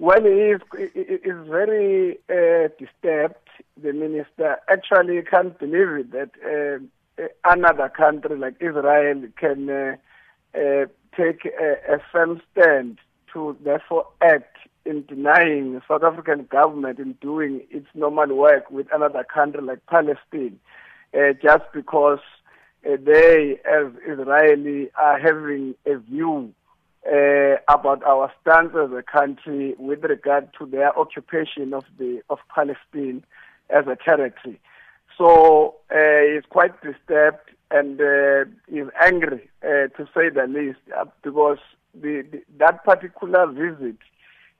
Well, he is, he is very uh, disturbed. The minister actually can't believe it that uh, another country like Israel can uh, uh, take a, a, firm stand to therefore act in denying the South African government in doing its normal work with another country like Palestine, uh, just because uh, they, as Israeli, are having a view uh, about our stance as a country with regard to their occupation of the of Palestine as a territory. So uh, he's quite disturbed and uh, is angry, uh, to say the least, uh, because the, the, that particular visit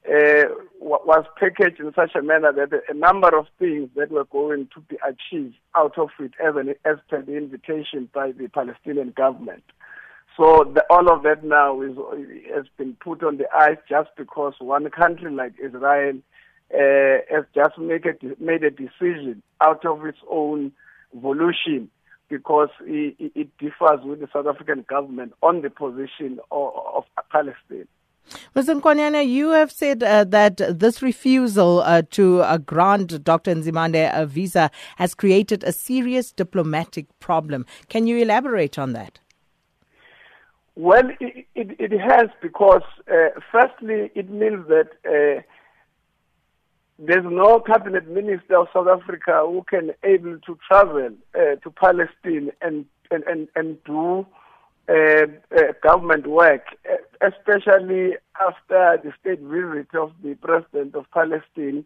uh, was packaged in such a manner that a number of things that were going to be achieved out of it as, an, as per the invitation by the Palestinian government. So the, all of that now is, has been put on the ice just because one country like Israel uh, has just a, made a decision out of its own volition because it, it, differs with the South African government on the position of, of Palestine. Mr. Nkwanyana, you have said uh, that this refusal uh, to uh, grant Dr. Nzimande a visa has created a serious diplomatic problem. Can you elaborate on that? Well, it, it, it has because, uh, firstly, it means that uh, there's no cabinet minister of South Africa who can able to travel uh, to Palestine and and and, and do uh, uh, government work, especially after the state visit of the president of Palestine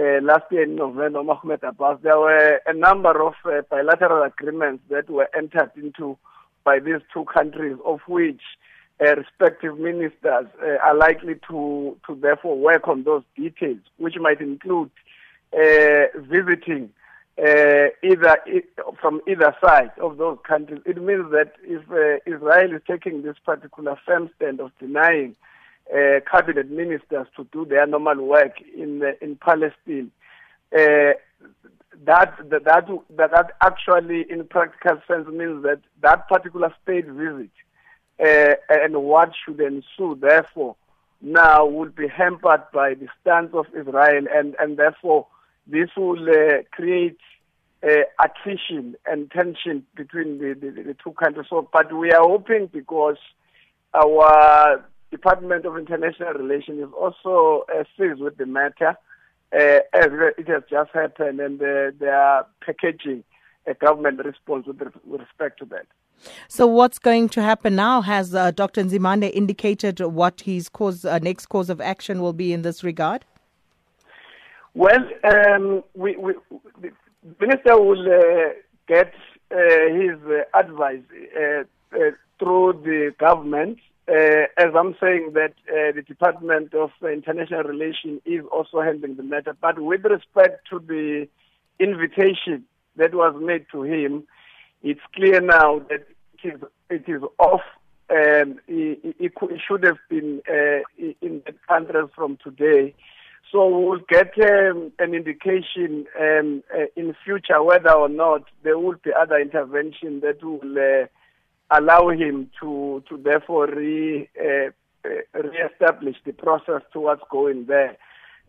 uh, last year in November, Mahmoud Abbas. There were a number of uh, bilateral agreements that were entered into by these two countries, of which uh, respective ministers uh, are likely to, to therefore work on those details, which might include uh, visiting uh, either from either side of those countries. It means that if uh, Israel is taking this particular firm stand of denying uh, cabinet ministers to do their normal work in in Palestine, that that that that actually in practical sense means that that particular state visit uh, and what should ensue therefore now will be hampered by the stance of Israel and and therefore this will uh, create uh, attrition and tension between the, the, the two countries. So but we are hoping because our Department of International Relations is also uh, seized with the matter uh, as it has just happened, and uh, they are packaging a government response with, with, respect to that. So, what's going to happen now? Has uh, Dr. Nzimande indicated what his cause, uh, next course of action will be in this regard? Well, um, we, we, the minister will uh, get uh, his advice through the government uh, as I'm saying that uh, the Department of International Relations is also handling the matter. But with respect to the invitation that was made to him, it's clear now that it is, it is off. And it should have been uh, in the country from today. So we'll get um, an indication um, uh, in future whether or not there will be other intervention that will uh, allow him to to therefore re uh, re-establish the process towards going there.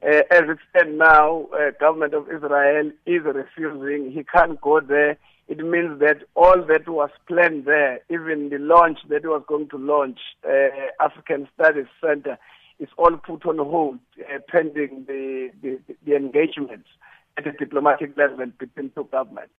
Uh, as it stands now, uh, government of Israel is refusing. He can't go there. It means that all that was planned there, even the launch that was going to launch uh, African Studies Center, is all put on hold uh, pending the, the, the engagements at the diplomatic level between two governments.